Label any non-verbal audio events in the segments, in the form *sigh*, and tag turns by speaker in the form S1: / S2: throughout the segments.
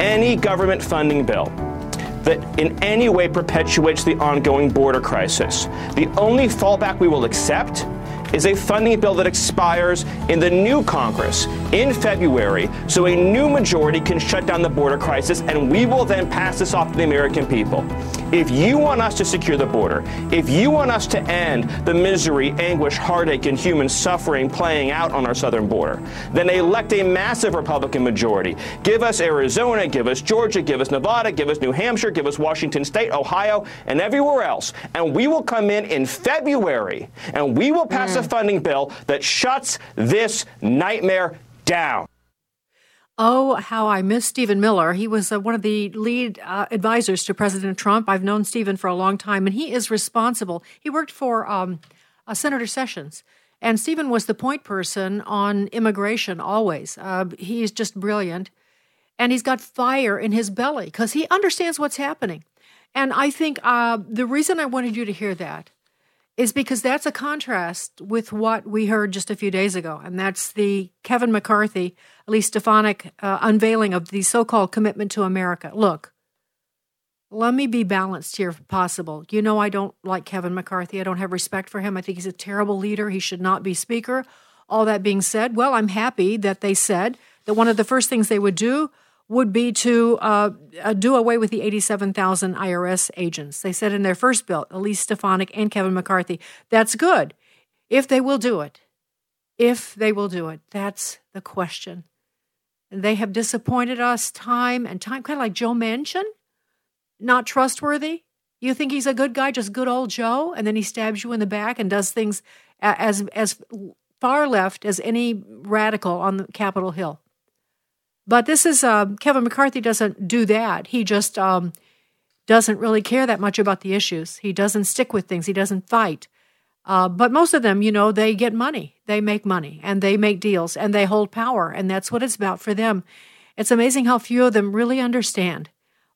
S1: any government funding bill that in any way perpetuates the ongoing border crisis. The only fallback we will accept is a funding bill that expires in the new Congress in February so a new majority can shut down the border crisis and we will then pass this off to the American people. If you want us to secure the border, if you want us to end the misery, anguish, heartache, and human suffering playing out on our southern border, then elect a massive Republican majority. Give us Arizona, give us Georgia, give us Nevada, give us New Hampshire, give us Washington State, Ohio, and everywhere else. And we will come in in February and we will pass mm. a funding bill that shuts this nightmare down.
S2: Oh, how I miss Stephen Miller. He was uh, one of the lead uh, advisors to President Trump. I've known Stephen for a long time, and he is responsible. He worked for um, uh, Senator Sessions, and Stephen was the point person on immigration always. Uh, he's just brilliant, and he's got fire in his belly because he understands what's happening. And I think uh, the reason I wanted you to hear that is because that's a contrast with what we heard just a few days ago, and that's the Kevin McCarthy, Elise Stefanik uh, unveiling of the so called commitment to America. Look, let me be balanced here if possible. You know, I don't like Kevin McCarthy. I don't have respect for him. I think he's a terrible leader. He should not be Speaker. All that being said, well, I'm happy that they said that one of the first things they would do would be to uh, uh, do away with the 87,000 IRS agents. They said in their first bill, Elise Stefanik and Kevin McCarthy, that's good if they will do it. If they will do it. That's the question. They have disappointed us time and time, kind of like Joe Manchin, not trustworthy. You think he's a good guy, just good old Joe, and then he stabs you in the back and does things as as far left as any radical on the Capitol Hill. But this is uh, Kevin McCarthy doesn't do that. He just um, doesn't really care that much about the issues. He doesn't stick with things. He doesn't fight. Uh, but most of them, you know, they get money. They make money and they make deals and they hold power. And that's what it's about for them. It's amazing how few of them really understand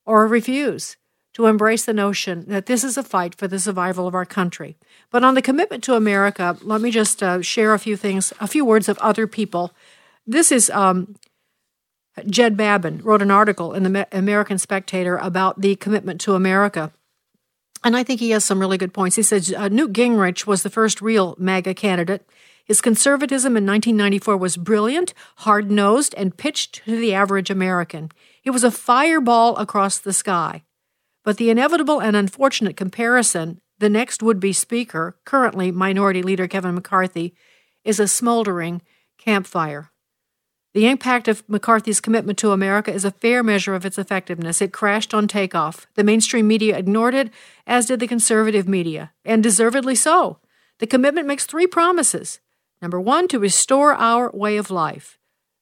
S2: or refuse to embrace the notion that this is a fight for the survival of our country. But on the commitment to America, let me just uh, share a few things, a few words of other people. This is um, Jed Babbin wrote an article in the American Spectator about the commitment to America. And I think he has some really good points. He says uh, Newt Gingrich was the first real MAGA candidate. His conservatism in 1994 was brilliant, hard nosed, and pitched to the average American. He was a fireball across the sky. But the inevitable and unfortunate comparison the next would be Speaker, currently Minority Leader Kevin McCarthy, is a smoldering campfire. The impact of McCarthy's commitment to America is a fair measure of its effectiveness. It crashed on takeoff. The mainstream media ignored it, as did the conservative media, and deservedly so. The commitment makes three promises. Number one, to restore our way of life,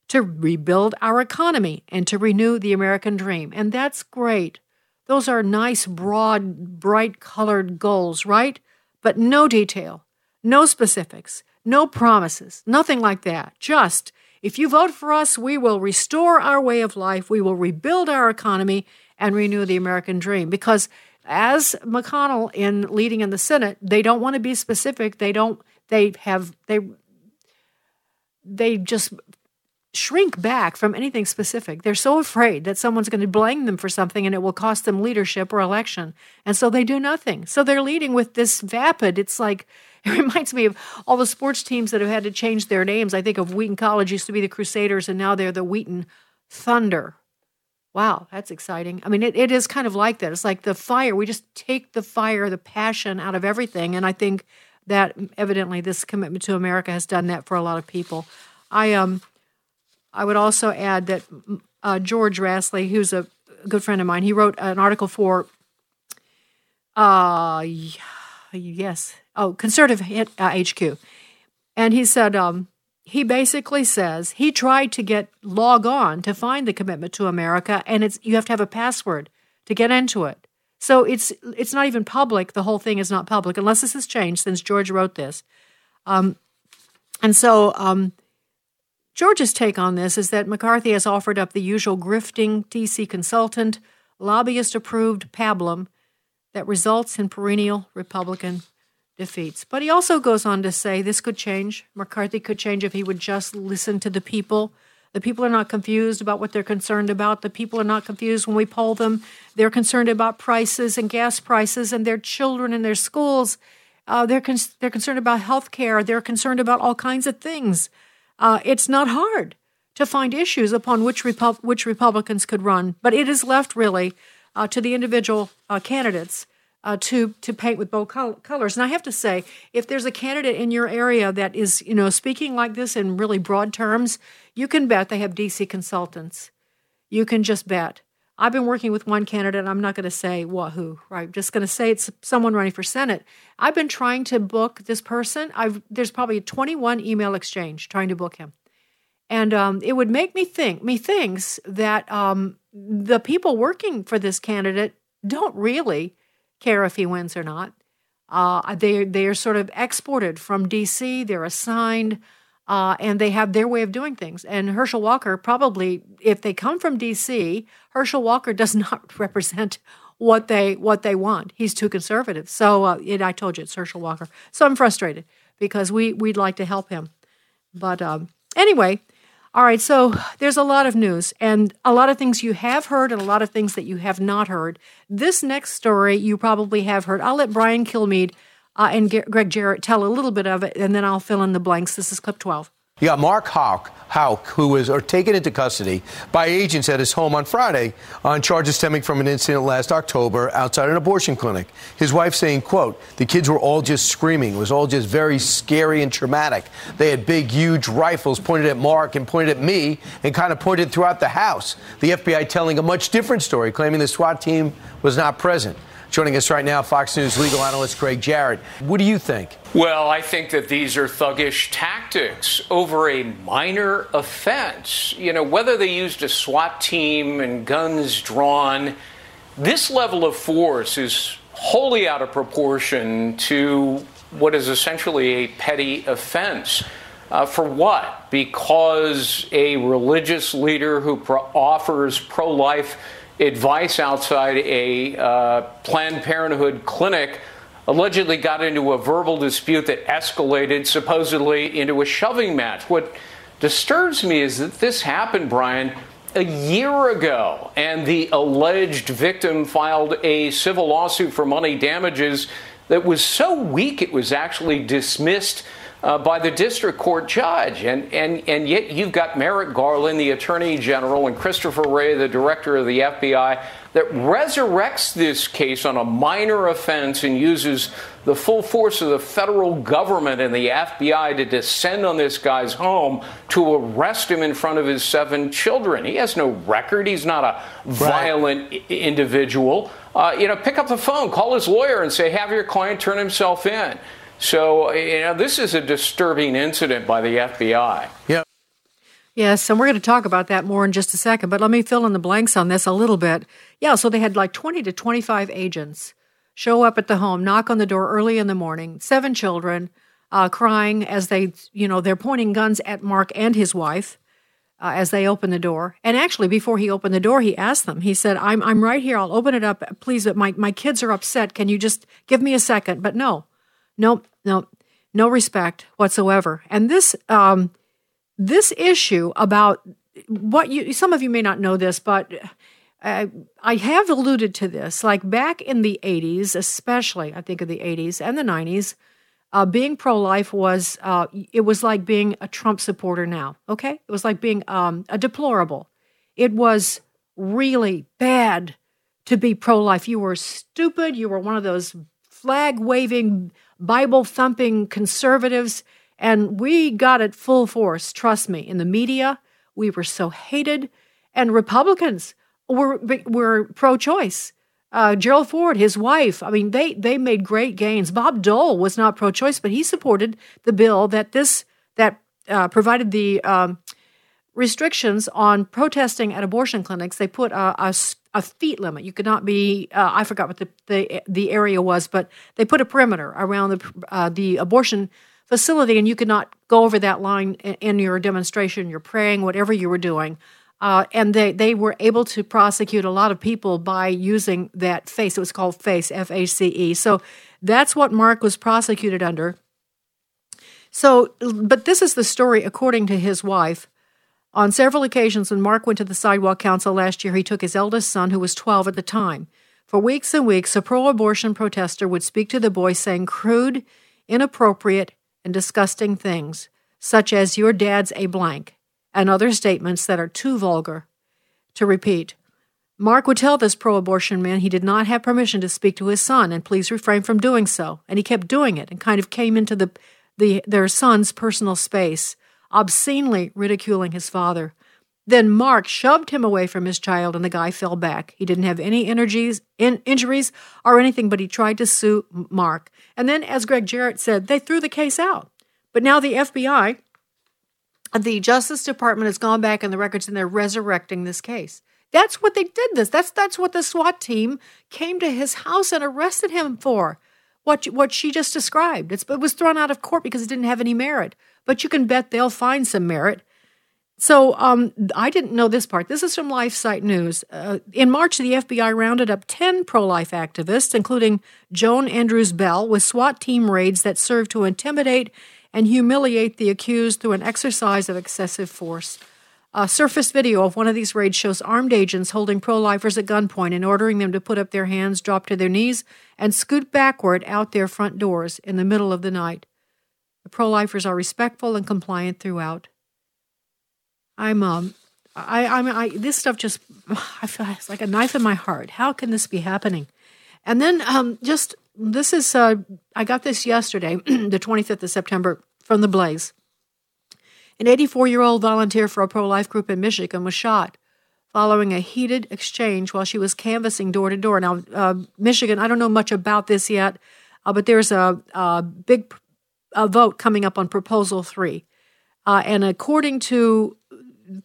S2: to rebuild our economy, and to renew the American dream. And that's great. Those are nice, broad, bright colored goals, right? But no detail, no specifics, no promises, nothing like that. Just if you vote for us, we will restore our way of life, we will rebuild our economy, and renew the American dream. Because as McConnell in leading in the Senate, they don't want to be specific. They don't. They have they. They just shrink back from anything specific. They're so afraid that someone's going to blame them for something and it will cost them leadership or election. And so they do nothing. So they're leading with this vapid. It's like it reminds me of all the sports teams that have had to change their names. I think of Wheaton College used to be the Crusaders, and now they're the Wheaton Thunder. Wow, that's exciting. I mean, it, it is kind of like that. It's like the fire. We just take the fire, the passion out of everything. And I think that evidently this commitment to America has done that for a lot of people. I um, I would also add that uh, George Rasley, who's a good friend of mine, he wrote an article for, uh, yes, oh, Conservative uh, HQ, and he said um, he basically says he tried to get log on to find the commitment to America, and it's you have to have a password to get into it. So it's it's not even public. The whole thing is not public unless this has changed since George wrote this. Um, and so um, George's take on this is that McCarthy has offered up the usual grifting DC consultant, lobbyist approved pablum that results in perennial Republican defeats. But he also goes on to say this could change. McCarthy could change if he would just listen to the people. The people are not confused about what they're concerned about. The people are not confused when we poll them. They're concerned about prices and gas prices and their children and their schools. Uh, they're con- they're concerned about health care. They're concerned about all kinds of things. Uh, it's not hard to find issues upon which Repu- which Republicans could run, but it is left really uh, to the individual uh, candidates uh, to to paint with both col- colors. And I have to say, if there's a candidate in your area that is you know speaking like this in really broad terms, you can bet they have DC consultants. You can just bet. I've been working with one candidate. And I'm not going to say who, right? I'm just going to say it's someone running for Senate. I've been trying to book this person. I've there's probably a 21 email exchange trying to book him, and um, it would make me think. Me that um, the people working for this candidate don't really care if he wins or not. Uh, they they are sort of exported from D.C. They're assigned, uh, and they have their way of doing things. And Herschel Walker probably, if they come from D.C., Herschel Walker *laughs* does not represent what they what they want. He's too conservative. So uh, it, I told you it's Herschel Walker. So I'm frustrated because we we'd like to help him, but um, anyway. All right, so there's a lot of news and a lot of things you have heard and a lot of things that you have not heard. This next story you probably have heard. I'll let Brian Kilmeade uh, and Gregg Jarrett tell a little bit of it, and then I'll fill in the blanks. This is clip 12.
S3: You got Mark Houck, Houck, who was taken into custody by agents at his home on Friday on charges stemming from an incident last October outside an abortion clinic. His wife saying, quote, the kids were all just screaming. It was all just very scary and traumatic. They had big, huge rifles pointed at Mark and pointed at me and kind of pointed throughout the house. The FBI telling a much different story, claiming the SWAT team was not present. Joining us right now, Fox News legal analyst Gregg Jarrett. What do you think?
S4: Well, I think that these are thuggish tactics over a minor offense. You know, whether they used a SWAT team and guns drawn, this level of force is wholly out of proportion to what is essentially a petty offense. Uh, for what? Because a religious leader who pro- offers pro life advice outside a uh, Planned Parenthood clinic allegedly got into a verbal dispute that escalated supposedly into a shoving match. What disturbs me is that this happened, Brian, a year ago, and the alleged victim filed a civil lawsuit for money damages that was so weak it was actually dismissed uh, by the district court judge. And, and, and yet you've got Merrick Garland, the attorney general, and Christopher Wray, the director of the FBI, that resurrects this case on a minor offense and uses the full force of the federal government and the FBI to descend on this guy's home to arrest him in front of his seven children. He has no record. He's not a violent right. I- individual. Uh, you know, pick up the phone, call his lawyer, and say, have your client turn himself in. So, you know, this is a disturbing incident by the FBI.
S3: Yeah.
S2: Yes, and we're going to talk about that more in just a second, but let me fill in the blanks on this a little bit. Yeah, so they had like 20 to 25 agents show up at the home, knock on the door early in the morning, seven children uh, crying as they, you know, they're pointing guns at Mark and his wife. Uh, as they open the door. And actually, before he opened the door, he asked them, he said, I'm, I'm right here. I'll open it up. Please, but my, my kids are upset. Can you just give me a second? But no, Nope, nope, no respect whatsoever. And this um, this issue about what you some of you may not know this, but uh, I have alluded to this. Like back in the '80s, especially I think of the '80s and the '90s, uh, being pro-life was uh, it was like being a Trump supporter now. Okay, it was like being um, a deplorable. It was really bad to be pro-life. You were stupid. You were one of those flag waving Bible thumping conservatives. And we got it full force, trust me. In the media, we were so hated. And Republicans were, were pro choice. Uh, Gerald Ford, his wife, I mean, they, they made great gains. Bob Dole was not pro choice, but he supported the bill that this that uh, provided the um, restrictions on protesting at abortion clinics. They put a, a, a feet limit. You could not be. Uh, I forgot what the, the the area was, but they put a perimeter around the uh, the abortion facility, and you could not go over that line in, your demonstration, your praying, whatever you were doing. Uh, and they, they were able to prosecute a lot of people by using that face. It was called FACE, F A C E. So that's what Mark was prosecuted under. So, but this is the story according to his wife. On several occasions, when Mark went to the Sidewalk Council last year, he took his eldest son, who was 12 at the time. For weeks and weeks, a pro abortion protester would speak to the boy saying crude, inappropriate, and disgusting things, such as, Your dad's a blank, and other statements that are too vulgar to repeat. Mark would tell this pro abortion man he did not have permission to speak to his son and please refrain from doing so. And he kept doing it and kind of came into the, the, their son's personal space obscenely ridiculing his father. Then Mark shoved him away from his child, and the guy fell back. He didn't have any energies, in, injuries or anything, but he tried to sue Mark. And then, as Gregg Jarrett said, they threw the case out. But now the FBI, the Justice Department has gone back in the records and they're resurrecting this case. That's what they did this. That's that's what the SWAT team came to his house and arrested him for. What what she just described. It's, it was thrown out of court because it didn't have any merit but you can bet they'll find some merit. So um, I didn't know this part. This is from LifeSite News. Uh, in March, the FBI rounded up 10 pro life activists, including Joan Andrews Bell, with SWAT team raids that served to intimidate and humiliate the accused through an exercise of excessive force. A surface video of one of these raids shows armed agents holding pro lifers at gunpoint and ordering them to put up their hands, drop to their knees, and scoot backward out their front doors in the middle of the night. The pro lifers are respectful and compliant throughout. I'm um I I'm I this stuff just *sighs* I feel it's like a knife in my heart. How can this be happening? And then um just this is uh I got this yesterday, *clears throat* the 25th of September from the Blaze. An 84-year-old volunteer for a pro-life group in Michigan was shot following a heated exchange while she was canvassing door to door. Now, uh, Michigan, I don't know much about this yet, uh, but there's a, a big a vote coming up on Proposal 3. Uh, and according to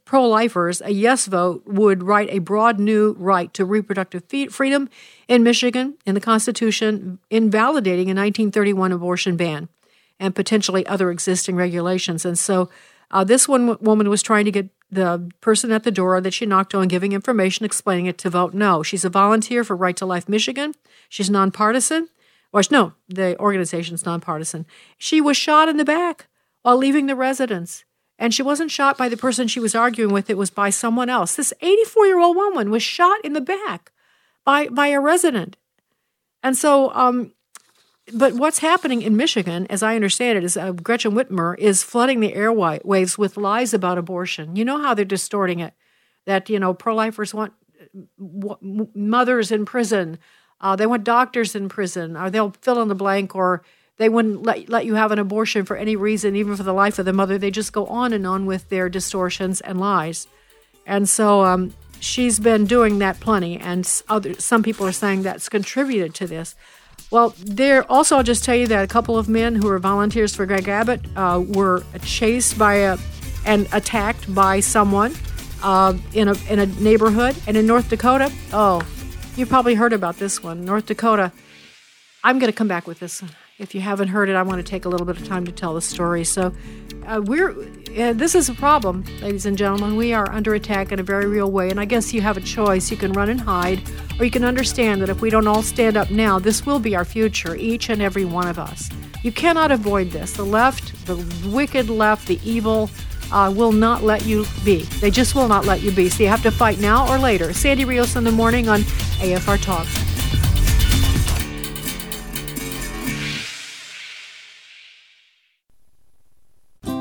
S2: pro lifers, a yes vote would write a broad new right to reproductive freedom in Michigan in the Constitution, invalidating a 1931 abortion ban and potentially other existing regulations. And so uh, this one woman was trying to get the person at the door that she knocked on giving information explaining it to vote no. She's a volunteer for Right to Life Michigan. She's nonpartisan. Or no, the organization's nonpartisan. She was shot in the back while leaving the residence. And she wasn't shot by the person she was arguing with, it was by someone else. This 84 year old woman was shot in the back by, by a resident. And so, um, but what's happening in Michigan, as I understand it, is uh, Gretchen Whitmer is flooding the airwaves with lies about abortion. You know how they're distorting it. That, you know, pro lifers want uh, mothers in prison, uh, they want doctors in prison, or they'll fill in the blank, or they wouldn't let, let you have an abortion for any reason, even for the life of the mother. They just go on and on with their distortions and lies. And so um, she's been doing that plenty, and other, some people are saying that's contributed to this. Well, there also, I'll just tell you that a couple of men who were volunteers for Greg Abbott uh, were chased by a and attacked by someone uh, in a in a neighborhood, and in North Dakota, oh, You've probably heard about this one, North Dakota. I'm going to come back with this. If you haven't heard it, I want to take a little bit of time to tell the story. So, uh, we're uh, this is a problem, ladies and gentlemen. We are under attack in a very real way, and I guess you have a choice. You can run and hide, or you can understand that if we don't all stand up now, this will be our future, each and every one of us. You cannot avoid this. The left, the wicked left, the evil uh, will not let you be. They just will not let you be. So you have to fight now or later. Sandy Rios in the morning on AFR Talk.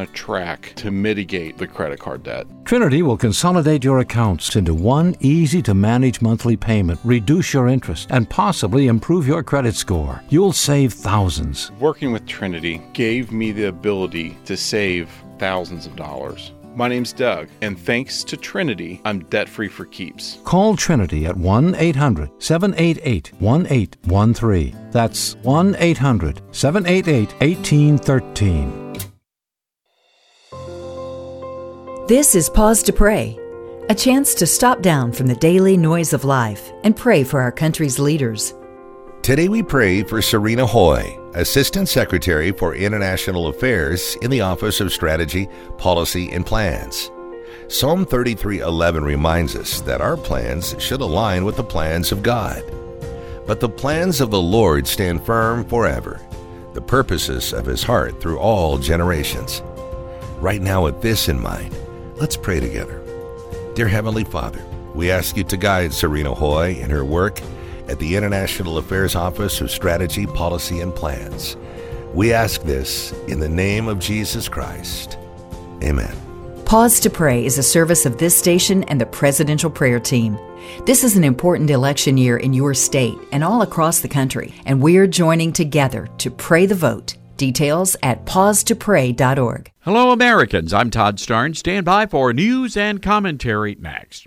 S5: a track to mitigate the credit card debt.
S6: Trinity will consolidate your accounts into one easy to manage monthly payment, reduce your interest, and possibly improve your credit score. You'll save thousands.
S5: Working with Trinity gave me the ability to save thousands of dollars. My name's Doug, and thanks to Trinity, I'm debt free for keeps.
S6: Call Trinity at 1 800 788 1813. That's 1 800 788 1813.
S7: This is Pause to Pray, a chance to stop down from the daily noise of life and pray for our country's leaders.
S8: Today we pray for Serena Hoy, Assistant Secretary for International Affairs in the Office of Strategy, Policy, and Plans. Psalm 33:11 reminds us that our plans should align with the plans of God. But the plans of the Lord stand firm forever, the purposes of his heart through all generations. Right now with this in mind, let's pray together. Dear Heavenly Father, we ask you to guide Serena Hoy in her work at the International Affairs Office of Strategy, Policy, and Plans. We ask this in the name of Jesus Christ. Amen.
S7: Pause to Pray is a service of this station and the Presidential Prayer Team. This is an important election year in your state and all across the country, and we're joining together to pray the vote. Details at pausetopray.org.
S9: Hello, Americans. I'm Todd Starnes. Stand by for news and commentary next.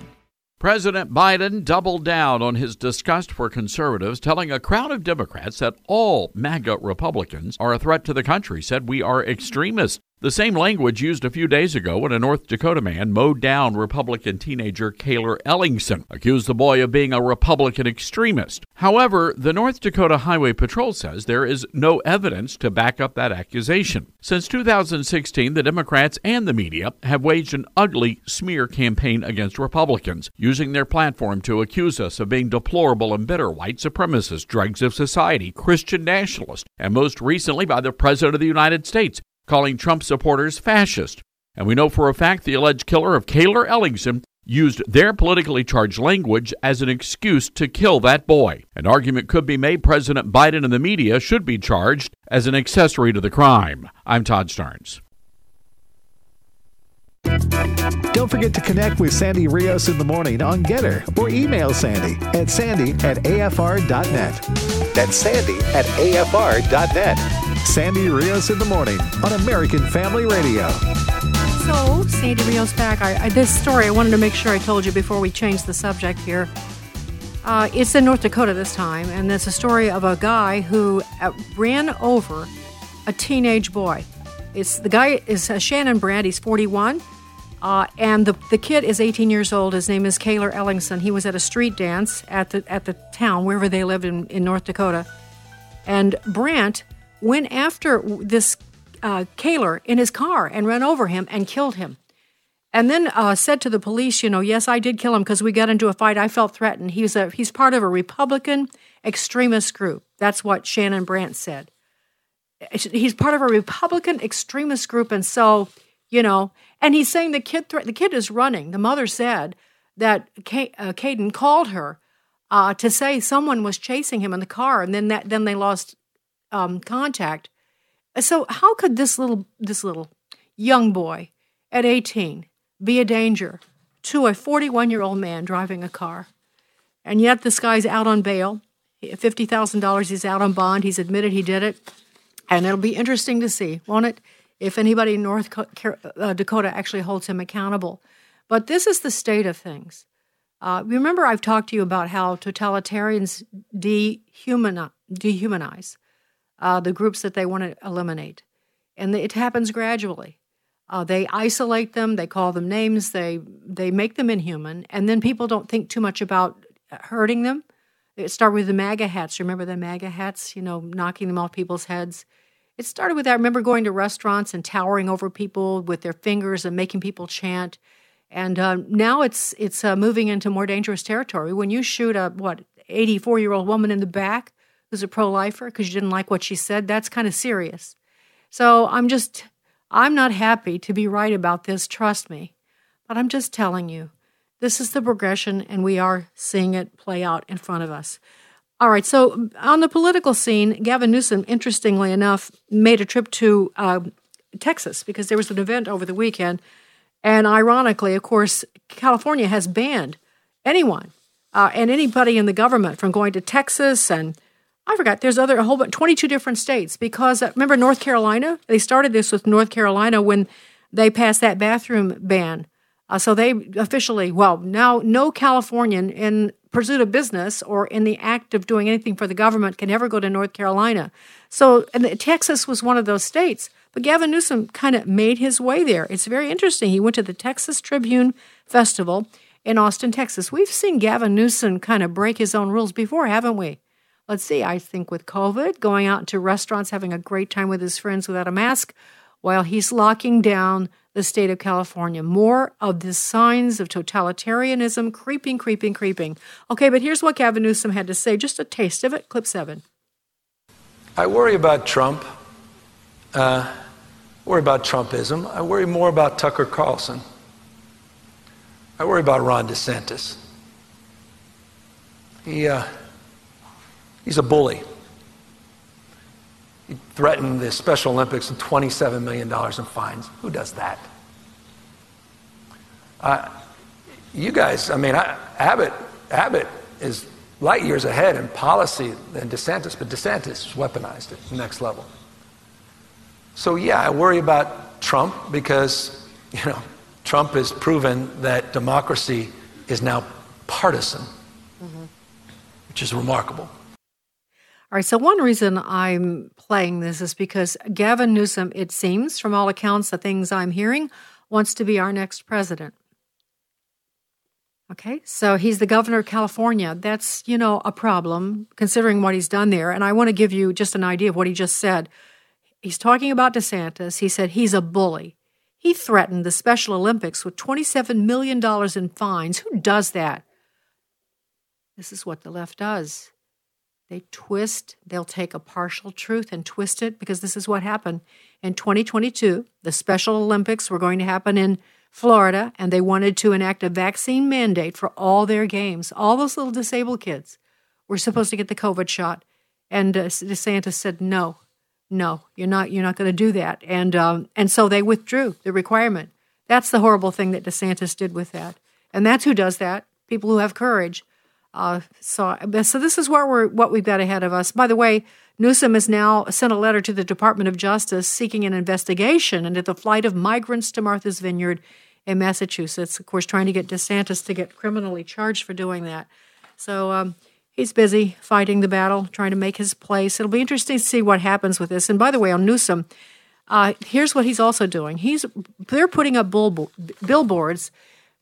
S9: President Biden doubled down on his disgust for conservatives, telling a crowd of Democrats that all MAGA Republicans are a threat to the country, said we are extremists. The same language used a few days ago when a North Dakota man mowed down Republican teenager Cayler Ellingson, accused the boy of being a Republican extremist. However, the North Dakota Highway Patrol says there is no evidence to back up that accusation. Since 2016, the Democrats and the media have waged an ugly smear campaign against Republicans, using their platform to accuse us of being deplorable and bitter white supremacists, dregs of society, Christian nationalists, and most recently by the President of the United States calling Trump supporters fascist. And we know for a fact the alleged killer of Cayler Ellingson used their politically charged language as an excuse to kill that boy. An argument could be made President Biden and the media should be charged as an accessory to the crime. I'm Todd Starnes.
S10: Don't forget to connect with Sandy Rios in the morning on GETTR or email Sandy at sandy at afr.net. That's sandy at afr.net. Sandy Rios in the morning on American Family Radio.
S2: So, Sandy Rios back. I, I, this story, I wanted to make sure I told you before we change the subject here. Uh, it's in North Dakota this time, and it's a story of a guy who uh, ran over a teenage boy. It's the guy is uh, Shannon Brandt. He's 41, uh, and the the kid is 18 years old. His name is Cayler Ellingson. He was at a street dance at the at the town wherever they lived in, in North Dakota, and Brandt went after this uh, Cayler in his car and ran over him and killed him. And then uh, said to the police, you know, yes, I did kill him because we got into a fight. I felt threatened. He's a he's part of a Republican extremist group. That's what Shannon Brandt said. He's part of a Republican extremist group, and so you know, and he's saying the kid thre- the kid is running. The mother said that K- uh, Caden called her uh, to say someone was chasing him in the car, and then that then they lost um, contact. So how could this little this little young boy at 18 be a danger to a 41 year old man driving a car? And yet this guy's out on bail. $50,000 he's out on bond. He's admitted he did it. And it'll be interesting to see, won't it? if anybody in North uh, Dakota actually holds him accountable. But this is the state of things. Uh, remember, I've talked to you about how totalitarians dehumanize, dehumanize uh, the groups that they want to eliminate. And it happens gradually. Uh, they isolate them, they call them names, they, they make them inhuman, and then people don't think too much about hurting them. It started with the MAGA hats. Remember the MAGA hats, you know, knocking them off people's heads? It started with that. I remember going to restaurants and towering over people with their fingers and making people chant. And uh, now it's it's uh, moving into more dangerous territory. When you shoot a what 84 year old woman in the back who's a pro lifer because you didn't like what she said, that's kind of serious. So I'm just I'm not happy to be right about this. Trust me, but I'm just telling you, this is the progression, and we are seeing it play out in front of us. All right, so on the political scene, Gavin Newsom, interestingly enough, made a trip to uh, Texas because there was an event over the weekend and ironically, of course, California has banned anyone uh, and anybody in the government from going to Texas and I forgot there's other a whole bunch 22 different states because uh, remember North Carolina they started this with North Carolina when they passed that bathroom ban. Uh, so they officially well now no Californian in pursuit of business or in the act of doing anything for the government can ever go to North Carolina. So and Texas was one of those states. But Gavin Newsom kind of made his way there. It's very interesting. He went to the Texas Tribune Festival in Austin, Texas. We've seen Gavin Newsom kind of break his own rules before, haven't we? Let's see, I think with COVID, going out to restaurants, having a great time with his friends without a mask, while he's locking down the state of California. More of the signs of totalitarianism creeping, creeping, creeping. Okay, but here's what Gavin Newsom had to say, just a taste of it. Clip seven.
S11: I worry about Trump. Uh, worry about Trumpism. I worry more about Tucker Carlson. I worry about Ron DeSantis. He, uh, he's a bully. He threatened the Special Olympics with $27 million in fines. Who does that? Uh, you guys, I mean, I, Abbott, Abbott is light years ahead in policy than DeSantis, but DeSantis weaponized it next level. So, yeah, I worry about Trump because, *laughs* you know, Trump has proven that democracy is now partisan, mm-hmm. which is remarkable.
S2: All right, so one reason I'm playing this is because Gavin Newsom, it seems, from all accounts, the things I'm hearing, wants to be our next president. Okay, so he's the governor of California. That's, you know, a problem considering what he's done there. And I want to give you just an idea of what he just said. He's talking about DeSantis. He said he's a bully. He threatened the Special Olympics with $27 million in fines. Who does that? This is what the left does. They twist, they'll take a partial truth and twist it because this is what happened. In 2022, the Special Olympics were going to happen in Florida, and they wanted to enact a vaccine mandate for all their games. All those little disabled kids were supposed to get the COVID shot. And uh, DeSantis said, no, no, you're not. You're not going to do that. And um, and so they withdrew the requirement. That's the horrible thing that DeSantis did with that. And that's who does that. People who have courage. Uh, so so this is what we're what we've got ahead of us. By the way, Newsom has now sent a letter to the Department of Justice seeking an investigation into the flight of migrants to Martha's Vineyard in Massachusetts. Of course, trying to get DeSantis to get criminally charged for doing that. So. Um, he's busy fighting the battle, trying to make his place. It'll be interesting to see what happens with this. And by the way, on Newsom, uh, here's what he's also doing. He's they're putting up bull, billboards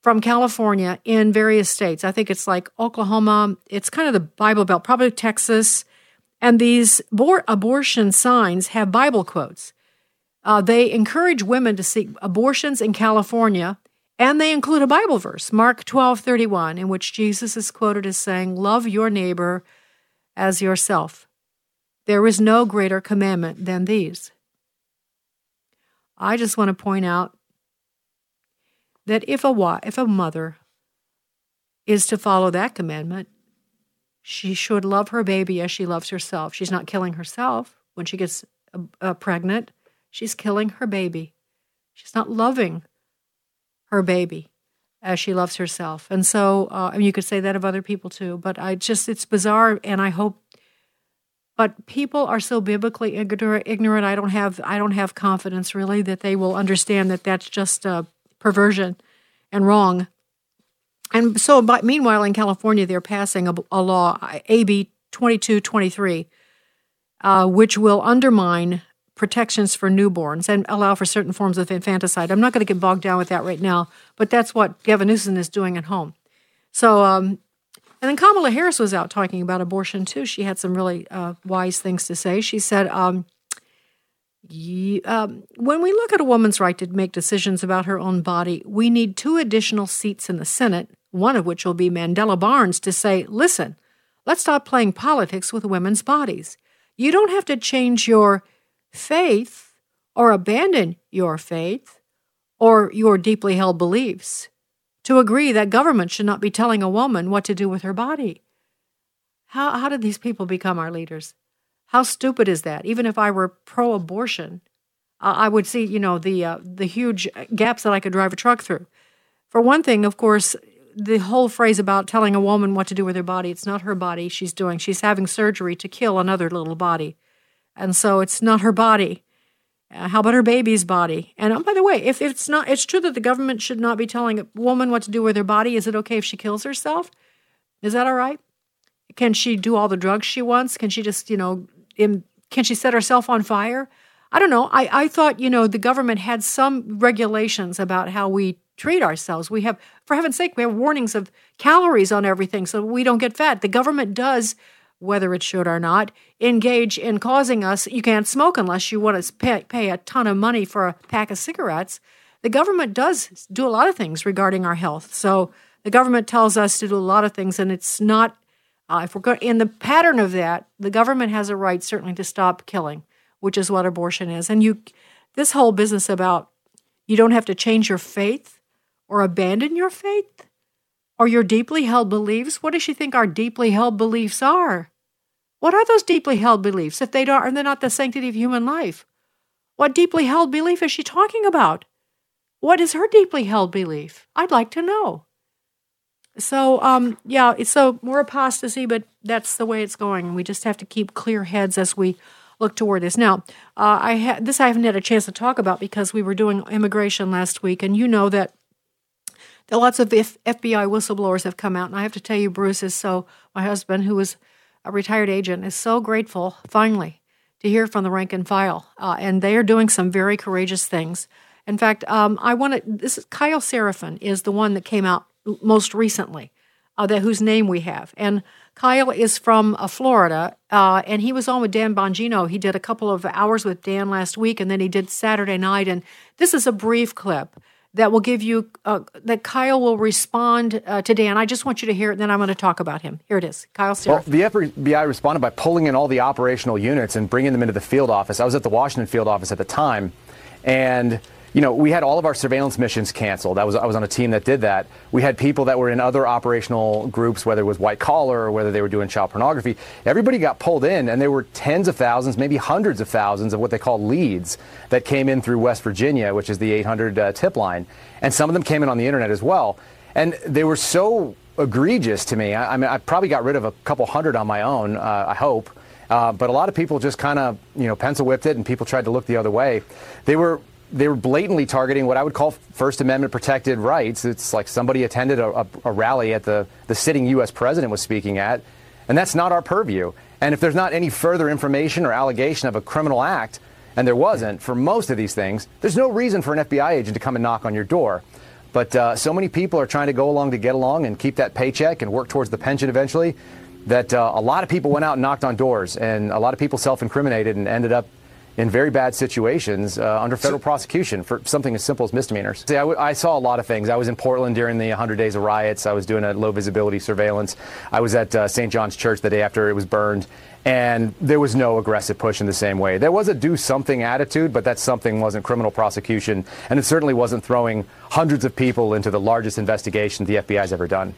S2: from California in various states. I think it's like Oklahoma. It's kind of the Bible Belt, probably Texas. And these abor- abortion signs have Bible quotes. Uh, they encourage women to seek abortions in California and they include a Bible verse, Mark 12 31, in which Jesus is quoted as saying, Love your neighbor as yourself. There is no greater commandment than these. I just want to point out that if a, if a mother is to follow that commandment, she should love her baby as she loves herself. She's not killing herself when she gets uh, uh pregnant, she's killing her baby. She's not loving her baby as she loves herself. And so, uh, you could say that of other people too. But I just, it's bizarre, and I hope, but people are so biblically ignorant. I don't have I don't have confidence really that they will understand that that's just a perversion and wrong. And so, but meanwhile, in California, they're passing a, a law, AB 2223, uh, which will undermine protections for newborns and allow for certain forms of infanticide. I'm not going to get bogged down with that right now, but that's what Gavin Newsom is doing at home. So, um, and then Kamala Harris was out talking about abortion too. She had some really uh, wise things to say. She said, um, um, when we look at a woman's right to make decisions about her own body, we need two additional seats in the Senate, one of which will be Mandela Barnes, to say, listen, let's stop playing politics with women's bodies. You don't have to change your faith or abandon your faith or your deeply held beliefs to agree that government should not be telling a woman what to do with her body. How, how did these people become our leaders? How stupid is that? Even if I were pro abortion, I would see, you know, the, uh, the huge gaps that I could drive a truck through. For one thing, of course, the whole phrase about telling a woman what to do with her body, it's not her body she's doing. She's having surgery to kill another little body. And so it's not her body. Uh, how about her baby's body? And oh, by the way, if it's not, it's true that the government should not be telling a woman what to do with her body. Is it okay if she kills herself? Is that all right? Can she do all the drugs she wants? Can she just, you know, can she set herself on fire? I don't know. I, I thought, you know, the government had some regulations about how we treat ourselves. We have, for heaven's sake, we have warnings of calories on everything so we don't get fat. The government does whether it should or not, engage in causing us, you can't smoke unless you want to pay, pay, a ton of money for a pack of cigarettes. The government does do a lot of things regarding our health. So the government tells us to do a lot of things, and it's not, uh, if we're going, in the pattern of that, the government has a right certainly to stop killing, which is what abortion is. And you, this whole business about you don't have to change your faith or abandon your faith or your deeply held beliefs? What does she think our deeply held beliefs are? What are those deeply held beliefs if they don't, they're not the sanctity of human life? What deeply held belief is she talking about? What is her deeply held belief? I'd like to know. So, um, yeah, it's so more apostasy, but that's the way it's going, and we just have to keep clear heads as we look toward this. Now, uh, I ha- this I haven't had a chance to talk about because we were doing immigration last week, and you know that lots of F- FBI whistleblowers have come out, and I have to tell you, Bruce is so. My husband, who is a retired agent, is so grateful finally to hear from the rank and file, uh, and they are doing some very courageous things. In fact, um, I want to. This is Kyle Seraphin is the one that came out most recently, uh, that whose name we have, and Kyle is from uh, Florida, uh, and he was on with Dan Bongino. He did a couple of hours with Dan last week, and then he did Saturday night. And this is a brief clip that will give you uh, that Kyle will respond uh, today, and I just want you to hear it. and Then I'm going to talk about him. Here it is, Kyle.
S12: Well, the FBI responded by pulling in all the operational units and bringing them into the field office. I was at the Washington field office at the time, and you know, we had all of our surveillance missions canceled. I was, I was on a team that did that. We had people that were in other operational groups, whether it was white collar or whether they were doing child pornography. Everybody got pulled in, and there were tens of thousands, maybe hundreds of thousands of what they call leads that came in through West Virginia, which is the 800 uh, tip line. And some of them came in on the internet as well. And they were so egregious to me. I, I mean, I probably got rid of a couple hundred on my own, uh, I hope. Uh, but a lot of people just kind of, you know, pencil whipped it and people tried to look the other way. They were they were blatantly targeting what I would call First Amendment protected rights. It's like somebody attended a, a, rally at the, the sitting U.S. president was speaking at, and that's not our purview. And if there's not any further information or allegation of a criminal act, and there wasn't for most of these things, there's no reason for an FBI agent to come and knock on your door. But uh, so many people are trying to go along to get along and keep that paycheck and work towards the pension eventually that uh, a lot of people went out and knocked on doors, and a lot of people self incriminated and ended up in very bad situations uh, under federal prosecution for something as simple as misdemeanors. See, I, w- I saw a lot of things. I was in Portland during the 100 days of riots. I was doing a low visibility surveillance. I was at uh, St. John's Church the day after it was burned. And there was no aggressive push in the same way. There was a do something attitude, but that something wasn't criminal prosecution. And it certainly wasn't throwing hundreds of people into the largest investigation the FBI's ever done.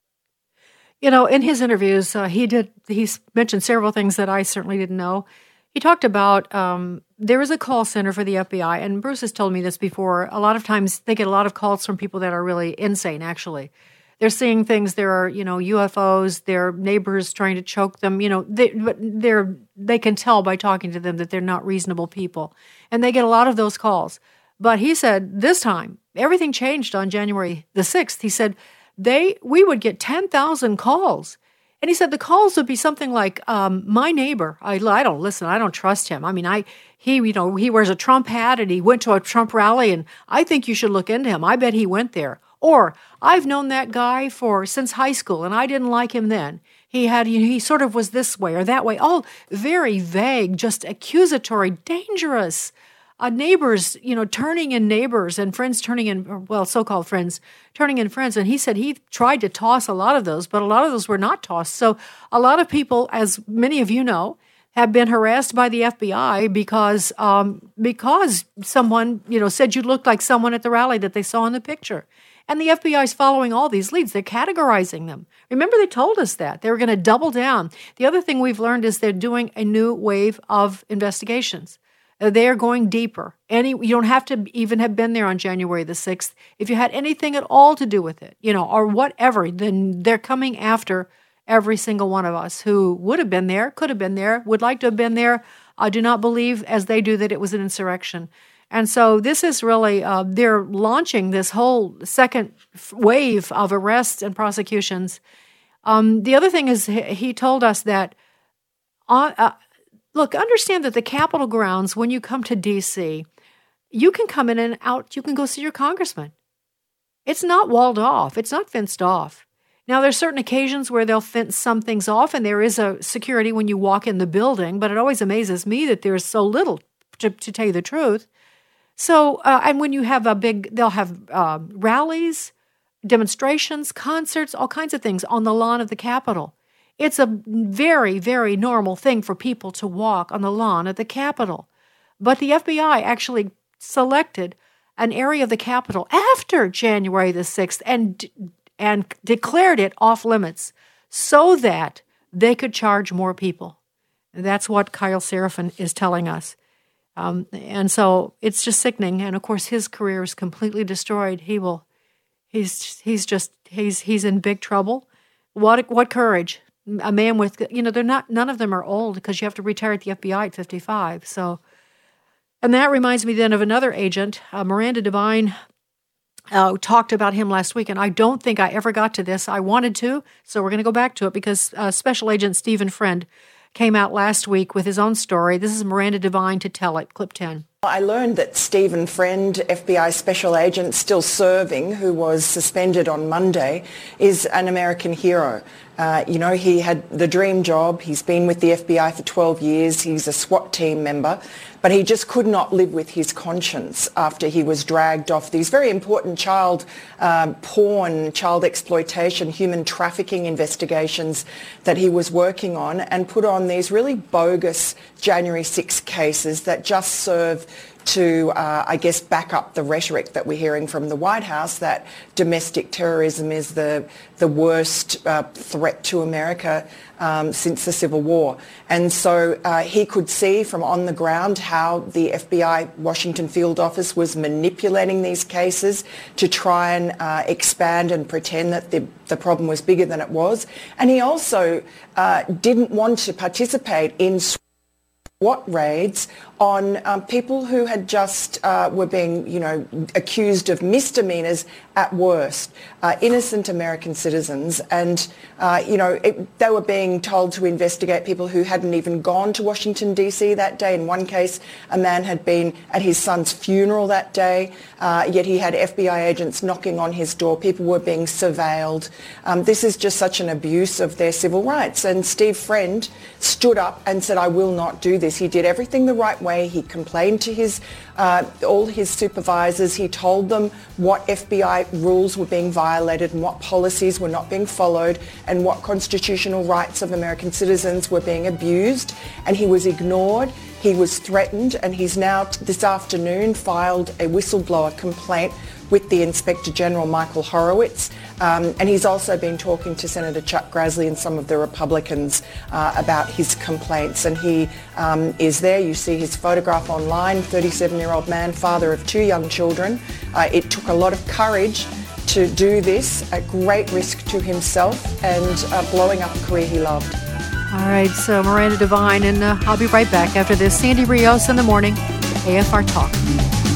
S2: You know, in his interviews, uh, he did. He's mentioned several things that I certainly didn't know. He talked about um, there is a call center for the FBI, and Bruce has told me this before. A lot of times they get a lot of calls from people that are really insane, actually. they're seeing things. There are, you know, UFOs. Their neighbors trying to choke them. You know, they, but they're they can tell by talking to them that they're not reasonable people, and they get a lot of those calls. But he said this time everything changed on January the sixth. He said they we would get ten thousand calls. And he said the calls would be something like, um, "My neighbor, I, I don't listen. I don't trust him. I mean, I he you know he wears a Trump hat and he went to a Trump rally, and I think you should look into him. I bet he went there. Or I've known that guy for since high school and I didn't like him then. He had he sort of was this way or that way. All very vague, just accusatory, dangerous. Uh, neighbors, you know, turning in neighbors and friends turning in, well, so called friends, turning in friends. And he said he tried to toss a lot of those, but a lot of those were not tossed. So a lot of people, as many of you know, have been harassed by the FBI because um, because someone you know said you looked like someone at the rally that they saw in the picture. And the FBI is following all these leads. They're categorizing them. Remember, they told us that. They were going to double down. The other thing we've learned is they're doing a new wave of investigations. Uh, they are going deeper. Any you don't have to even have been there on January the 6th. If you had anything at all to do with it, you know, or whatever, then they're coming after every single one of us who would have been there, could have been there, would like to have been there. I do not believe, as they do, that it was an insurrection. And so this is really, uh, they're launching this whole second wave of arrests and prosecutions. Um, the other thing is, he told us that, uh, uh, look, understand that the Capitol grounds, when you come to D.C., you can come in and out, you can go see your congressman. It's not walled off, it's not fenced off. Now, there's certain occasions where they'll fence some things off, and there is a security when you walk in the building, but it always amazes me that there's so little, to, to tell you the truth. So, uh, and when you have a big, they'll have uh, rallies, demonstrations, concerts, all kinds of things on the lawn of the Capitol. It's a very, very normal thing for people to walk on the lawn of the Capitol. But the FBI actually selected an area of the Capitol after January the 6th and, and declared it off limits so that they could charge more people. That's what Kyle Seraphin is telling us. Um, and so it's just sickening. And of course, his career is completely destroyed. He will, he's he's just he's he's in big trouble. What what courage! A man with you know they're not none of them are old because you have to retire at the FBI at fifty five. So, and that reminds me then of another agent, uh, Miranda Devine. Uh, talked about him last week, and I don't think I ever got to this. I wanted to, so we're going to go back to it because uh, Special Agent Stephen Friend came out last week with his own story. This is Miranda Devine to tell it. Clip 10.
S13: I learned that Stephen Friend, FBI special agent still serving, who was suspended on Monday, is an American hero. Uh, you know, he had the dream job. He's been with the FBI for 12 years. He's a SWAT team member. But he just could not live with his conscience after he was dragged off these very important child um, porn, child exploitation, human trafficking investigations that he was working on and put on these really bogus January 6 cases that just serve to, uh, I guess, back up the rhetoric that we're hearing from the White House that domestic terrorism is the, the worst uh, threat to America um, since the Civil War. And so uh, he could see from on the ground how the FBI Washington field office was manipulating these cases to try and uh, expand and pretend that the, the problem was bigger than it was. And he also uh, didn't want to participate in SWAT raids on um, people who had just uh, were being, you know, accused of misdemeanors at worst, uh, innocent American citizens, and uh, you know it, they were being told to investigate people who hadn't even gone to Washington D.C. that day. In one case, a man had been at his son's funeral that day, uh, yet he had FBI agents knocking on his door. People were being surveilled. Um, this is just such an abuse of their civil rights. And Steve Friend stood up and said, "I will not do this." He did everything the right way way. He complained to his uh, all his supervisors. He told them what FBI rules were being violated and what policies were not being followed and what constitutional rights of American citizens were being abused. And he was ignored. He was threatened and he's now this afternoon filed a whistleblower complaint with the Inspector General Michael Horowitz. Um, and he's also been talking to Senator Chuck Grassley and some of the Republicans uh, about his complaints. And he um, is there. You see his photograph online, 37-year-old man, father of two young children. Uh, it took a lot of courage to do this at great risk to himself and uh, blowing up a career he loved.
S2: All right, so Miranda Devine, and uh, I'll be right back after this. Sandy Rios in the morning, AFR Talk.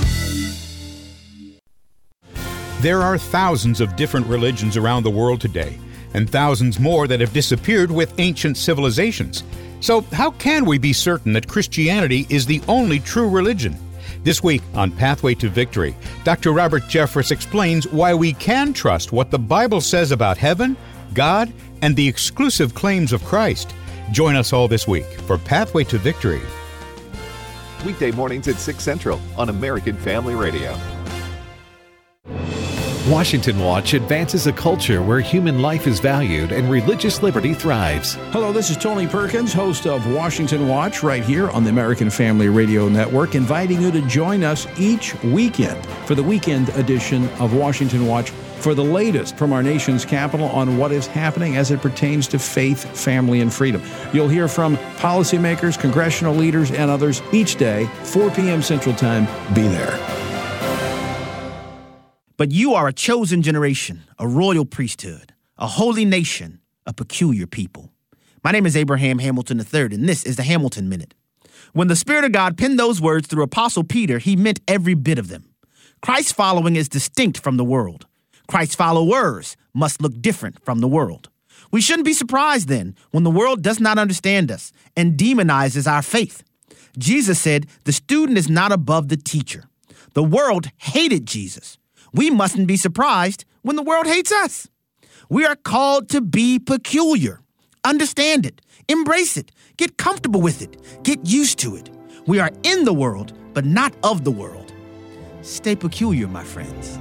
S14: There are thousands of different religions around the world today, and thousands more that have disappeared with ancient civilizations. So, how can we be certain that Christianity is the only true religion? This week on Pathway to Victory, Dr. Robert Jeffress explains why we can trust what the Bible says about heaven, God, and the exclusive claims of Christ. Join us all this week for Pathway to Victory.
S10: Weekday mornings at 6 Central on American Family Radio. Washington Watch advances a culture where human life is valued and religious liberty thrives.
S15: Hello, this is Tony Perkins, host of Washington Watch, right here on the American Family Radio Network, inviting you to join us each weekend for the weekend edition of Washington Watch for the latest from our nation's capital on what is happening as it pertains to faith, family, and freedom. You'll hear from policymakers, congressional leaders, and others each day, 4 p.m. Central Time. Be there.
S16: But you are a chosen generation, a royal priesthood, a holy nation, a peculiar people. My name is Abraham Hamilton III, and this is the Hamilton Minute. When the Spirit of God penned those words through Apostle Peter, he meant every bit of them. Christ's following is distinct from the world. Christ's followers must look different from the world. We shouldn't be surprised then when the world does not understand us and demonizes our faith. Jesus said, The student is not above the teacher. The world hated Jesus we mustn't be surprised when the world hates us. We are called to be peculiar. Understand it, embrace it, get comfortable with it, get used to it. We are in the world, but not of the world. Stay peculiar, my friends.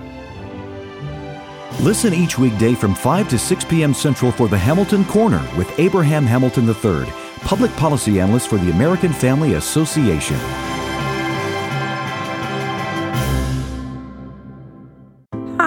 S6: Listen each weekday from 5 to 6 p.m. Central for the Hamilton Corner with Abraham Hamilton III, public policy analyst for the American Family Association.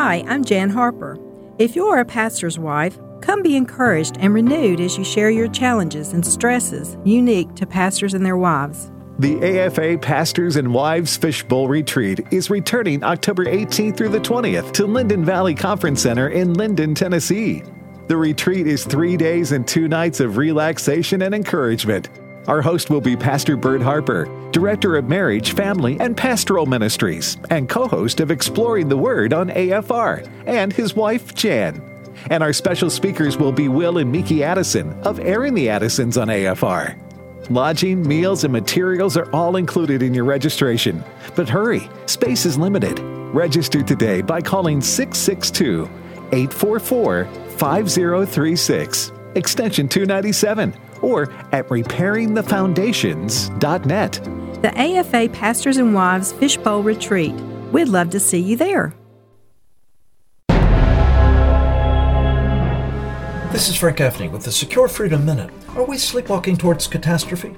S17: Hi, I'm Jan Harper. If you're a pastor's wife, come be encouraged and renewed as you share your challenges and stresses unique to pastors and their wives.
S10: The AFA Pastors and Wives Fishbowl Retreat is returning October 18th through the 20th to Linden Valley Conference Center in Linden, Tennessee. The retreat is three days and two nights of relaxation and encouragement. Our host will be Pastor Bert Harper, Director of Marriage, Family, and Pastoral Ministries, and co host of Exploring the Word on AFR, and his wife, Jan. And our special speakers will be Will and Miki Addison of Airing the Addisons on AFR. Lodging, meals, and materials are all included in your registration. But hurry, space is limited. Register today by calling 662 844 5036, extension 297 or at repairingthefoundations.net.
S17: The AFA Pastors and Wives Fishbowl Retreat. We'd love to see you there.
S18: This is Frank Gaffney with the Secure Freedom Minute. Are we sleepwalking towards catastrophe?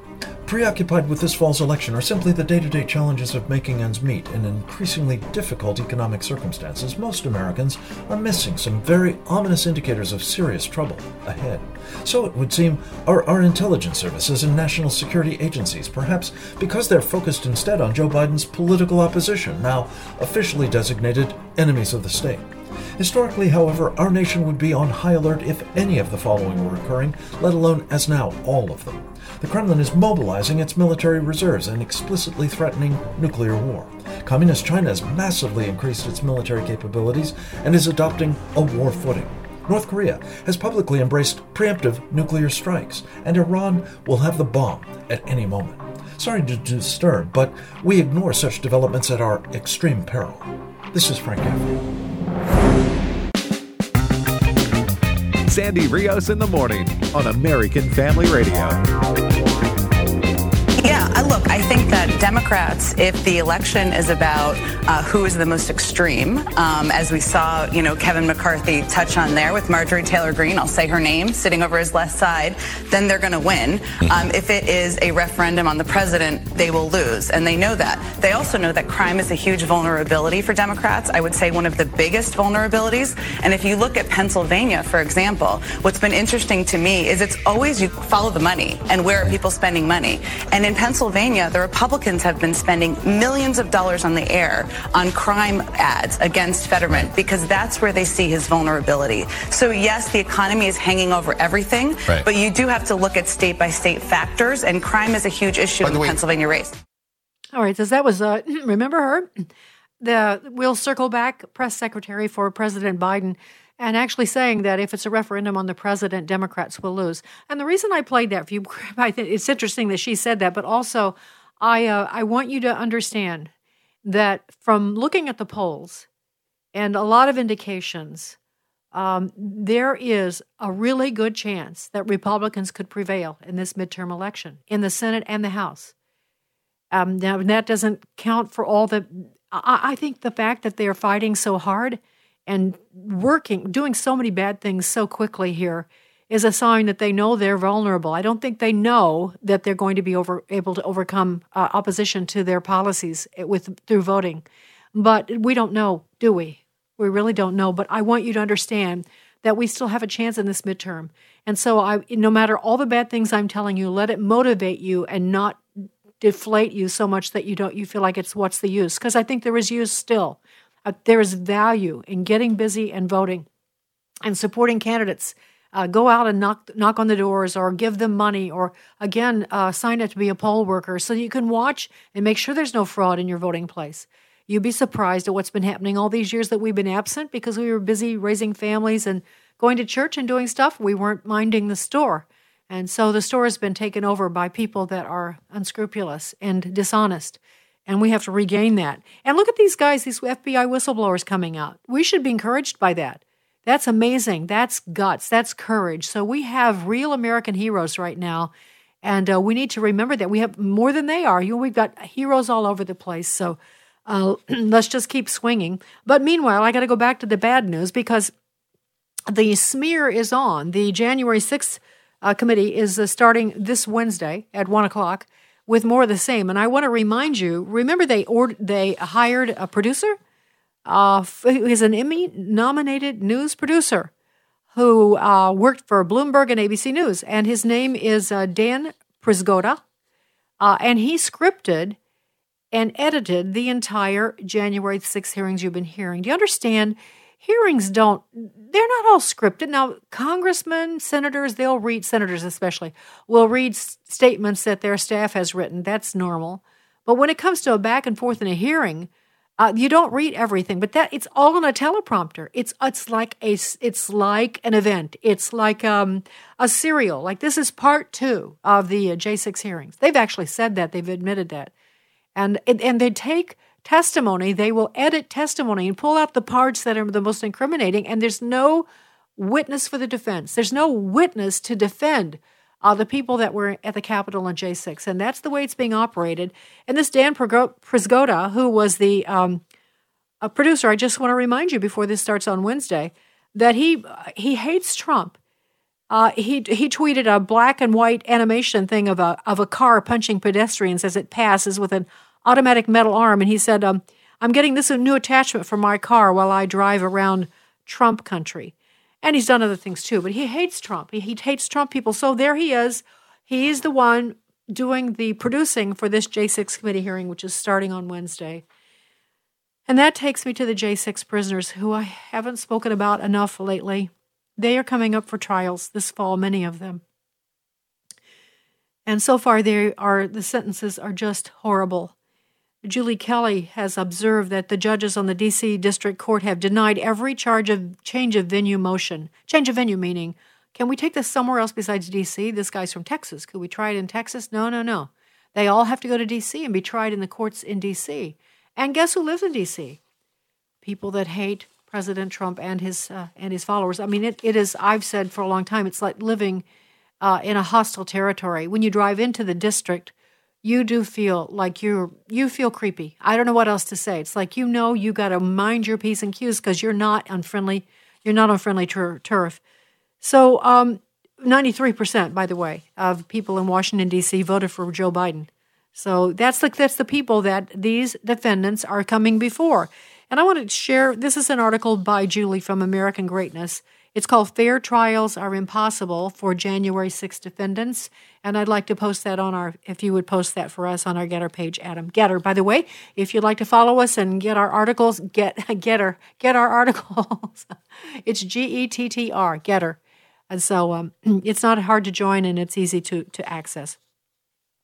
S18: Preoccupied with this fall's election or simply the day to day challenges of making ends meet in increasingly difficult economic circumstances, most Americans are missing some very ominous indicators of serious trouble ahead. So it would seem are our intelligence services and national security agencies, perhaps because they're focused instead on Joe Biden's political opposition, now officially designated enemies of the state. Historically, however, our nation would be on high alert if any of the following were occurring, let alone as now all of them. The Kremlin is mobilizing its military reserves and explicitly threatening nuclear war. Communist China has massively increased its military capabilities and is adopting a war footing. North Korea has publicly embraced preemptive nuclear strikes, and Iran will have the bomb at any moment. Sorry to disturb, but we ignore such developments at our extreme peril. This is Frank Gaffney.
S10: Sandy Rios in the morning on American Family Radio.
S19: Look, I think that Democrats, if the election is about uh, who is the most extreme, um, as we saw, you know, Kevin McCarthy touch on there with Marjorie Taylor Greene, I'll say her name, sitting over his left side, then they're going to win. Um, if it is a referendum on the president, they will lose, and they know that. They also know that crime is a huge vulnerability for Democrats. I would say one of the biggest vulnerabilities. And if you look at Pennsylvania, for example, what's been interesting to me is it's always you follow the money and where are people spending money. And in Pennsylvania, Pennsylvania, the Republicans have been spending millions of dollars on the air on crime ads against Fetterman because that's where they see his vulnerability. So, yes, the economy is hanging over everything, right. but you do have to look at state by state factors, and crime is a huge issue in the way, Pennsylvania race.
S2: All right, so that was, uh, *clears throat* remember her? The We'll circle back press secretary for President Biden and actually saying that if it's a referendum on the president, Democrats will lose. And the reason I played that for you, *laughs* I think it's interesting that she said that, but also I uh, I want you to understand that from looking at the polls and a lot of indications, um, there is a really good chance that Republicans could prevail in this midterm election in the Senate and the House. Um, now that doesn't count for all the. I, I think the fact that they are fighting so hard and working, doing so many bad things so quickly here is a sign that they know they're vulnerable. I don't think they know that they're going to be over, able to overcome uh, opposition to their policies with through voting. But we don't know, do we? We really don't know. But I want you to understand that we still have a chance in this midterm. And so I no matter all the bad things I'm telling you, let it motivate you and not deflate you so much that you don't you feel like it's what's the use because I think there is use still. Uh, there is value in getting busy and voting and supporting candidates. Uh, go out and knock knock on the doors or give them money or again uh, sign up to be a poll worker so you can watch and make sure there's no fraud in your voting place. You'd be surprised at what's been happening all these years that we've been absent because we were busy raising families and going to church and doing stuff. We weren't minding the store. And so the store has been taken over by people that are unscrupulous and dishonest and we have to regain that. And look at these guys, these FBI whistleblowers coming out. We should be encouraged by that. That's amazing. That's guts. That's courage. So we have real American heroes right now. And uh, we need to remember that we have more than they are. You know, we've got heroes all over the place. So uh, *clears throat* let's just keep swinging. But meanwhile, I got to go back to the bad news because the smear is on. The January 6th uh, committee is uh, starting this Wednesday at 1 o'clock with more of the same. And I want to remind you remember, they, ordered, they hired a producer uh, who is an Emmy nominated news producer who uh, worked for Bloomberg and ABC News. And his name is uh, Dan Prisgoda. Uh, and he scripted and edited the entire January 6th hearings you've been hearing. Do you understand? Hearings don't they're not all scripted. Now congressmen senators they'll read senators especially will read s- statements that their staff has written. That's normal. But when it comes to a back and forth in a hearing uh, you don't read everything but that it's all on a teleprompter. It's it's like a it's like an event. It's like um, a serial. Like this is part two of the uh, j6 hearings. They've actually said that. They've admitted that. And and they take testimony, they will edit testimony and pull out the parts that are the most incriminating, and there's no witness for the defense. There's no witness to defend uh, the people that were at the Capitol on J6. And that's the way it's being operated. And this Dan Prisgoda, who was the um, producer, I just want to remind you before this starts on Wednesday that he he hates Trump. Uh, he he tweeted a black and white animation thing of a of a car punching pedestrians as it passes with an automatic metal arm, and he said, um, "I'm getting this new attachment for my car while I drive around Trump country." And he's done other things too, but he hates Trump. He, he hates Trump people. So there he is. He's the one doing the producing for this J6 committee hearing, which is starting on Wednesday. And that takes me to the J6 prisoners, who I haven't spoken about enough lately. They are coming up for trials this fall, many of them. And so far, they are the sentences are just horrible. Julie Kelly has observed that the judges on the D.C. District Court have denied every charge of change of venue motion. Change of venue meaning, can we take this somewhere else besides D.C.? This guy's from Texas. Could we try it in Texas? No, no, no. They all have to go to D.C. and be tried in the courts in D.C. And guess who lives in D.C.? People that hate President Trump and his uh, and his followers. I mean, it, it is. I've said for a long time, it's like living uh, in a hostile territory. When you drive into the district, you do feel like you're you feel creepy. I don't know what else to say. It's like you know you got to mind your p's and q's because you're not unfriendly. You're not on friendly tur- turf. So, um, 93%, by the way, of people in Washington D.C. voted for Joe Biden. So that's the that's the people that these defendants are coming before. And I want to share. This is an article by Julie from American Greatness. It's called Fair Trials Are Impossible for January 6 Defendants. And I'd like to post that on our, if you would post that for us on our Gettr page, Adam GETTR. By the way, if you'd like to follow us and get our articles, get *laughs* GETTR, get our articles. *laughs* it's G E T T R, GETTR. And so um, *clears throat* it's not hard to join and it's easy to, to access.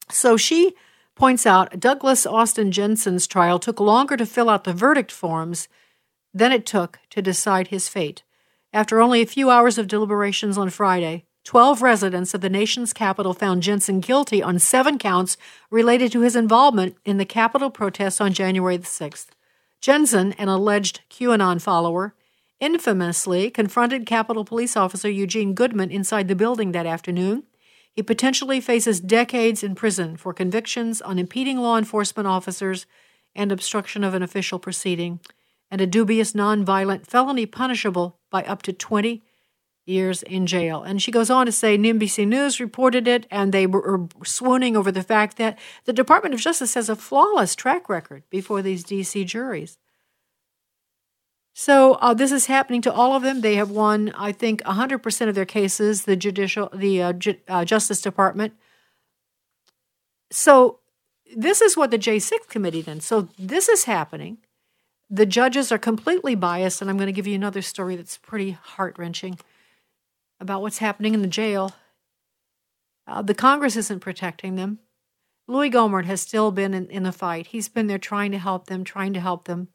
S2: So she points out Douglas Austin Jensen's trial took longer to fill out the verdict forms than it took to decide his fate. After only a few hours of deliberations on Friday, 12 residents of the nation's capital found Jensen guilty on seven counts related to his involvement in the Capitol protests on January the 6th. Jensen, an alleged QAnon follower, infamously confronted Capitol Police Officer Eugene Goodman inside the building that afternoon. He potentially faces decades in prison for convictions on impeding law enforcement officers and obstruction of an official proceeding and a dubious nonviolent felony punishable by up to 20 years in jail. And she goes on to say NBC News reported it, and they were swooning over the fact that the Department of Justice has a flawless track record before these D.C. juries. So uh, this is happening to all of them. They have won, I think, 100% of their cases. The judicial, the uh, Ju- uh, Justice Department. So this is what the J6 committee then. So this is happening the judges are completely biased, and I'm going to give you another story that's pretty heart wrenching about what's happening in the jail. Uh, the Congress isn't protecting them. Louis Gohmert has still been in, in the fight. He's been there trying to help them, trying to help them.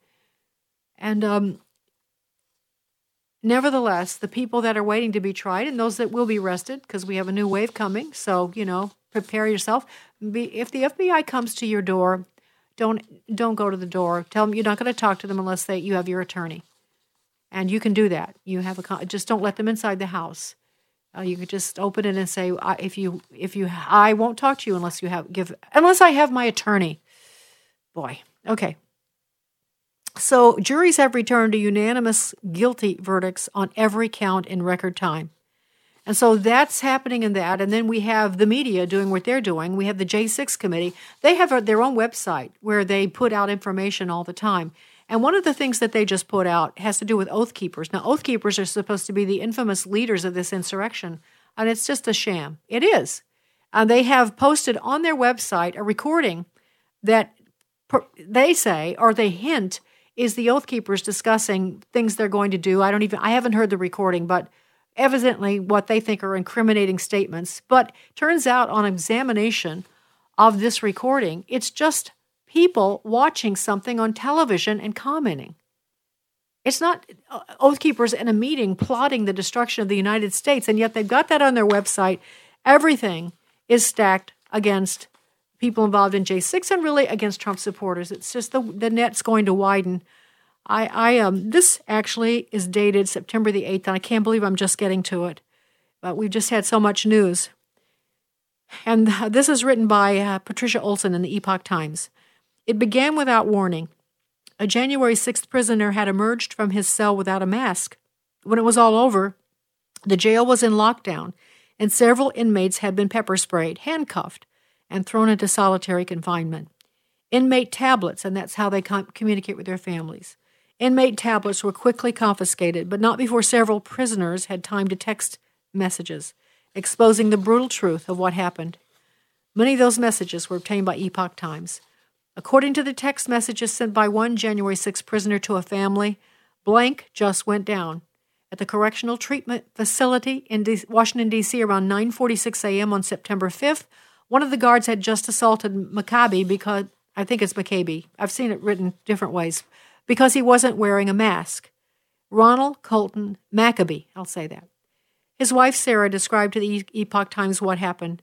S2: And um, nevertheless, the people that are waiting to be tried and those that will be arrested, because we have a new wave coming, so, you know, prepare yourself. Be, if the FBI comes to your door don't don't go to the door. Tell them you're not going to talk to them unless they you have your attorney, and you can do that. You have a just don't let them inside the house. Uh, you could just open it and say, if you if you I won't talk to you unless you have give unless I have my attorney. Boy, okay. So juries have returned to unanimous guilty verdicts on every count in record time. And so that's happening in that. And then we have the media doing what they're doing. We have the J6 committee. They have their own website where they put out information all the time. And one of the things that they just put out has to do with Oath Keepers. Now, Oath Keepers are supposed to be the infamous leaders of this insurrection, and it's just a sham. It is. And they have posted on their website a recording that they say, or they hint, is the Oath Keepers discussing things they're going to do. I don't even, I haven't heard the recording, but evidently what they think are incriminating statements. But turns out on examination of this recording, it's just people watching something on television and commenting. It's not uh, Oath Keepers in a meeting plotting the destruction of the United States, and yet they've got that on their website. Everything is stacked against people involved in J6 and really against Trump supporters. It's just the, the net's going to widen I, I um, this actually is dated September the 8th, and I can't believe I'm just getting to it. But we've just had so much news. And *laughs* this is written by uh, Patricia Tolson in the Epoch Times. It began without warning. A January 6th prisoner had emerged from his cell without a mask. When it was all over, the jail was in lockdown, and several inmates had been pepper sprayed, handcuffed, and thrown into solitary confinement. Inmate tablets, and that's how they com- communicate with their families. Inmate tablets were quickly confiscated, but not before several prisoners had time to text messages exposing the brutal truth of what happened. Many of those messages were obtained by Epoch Times. According to the text messages sent by one January 6 prisoner to a family, blank just went down at the correctional treatment facility in D- Washington D.C. around 9:46 a.m. on September 5th. One of the guards had just assaulted McAbee because I think it's McAbee. I've seen it written different ways because he wasn't wearing a mask. Ronald Colton McAbee, I'll say that. His wife Sarah described to the Epoch Times what happened.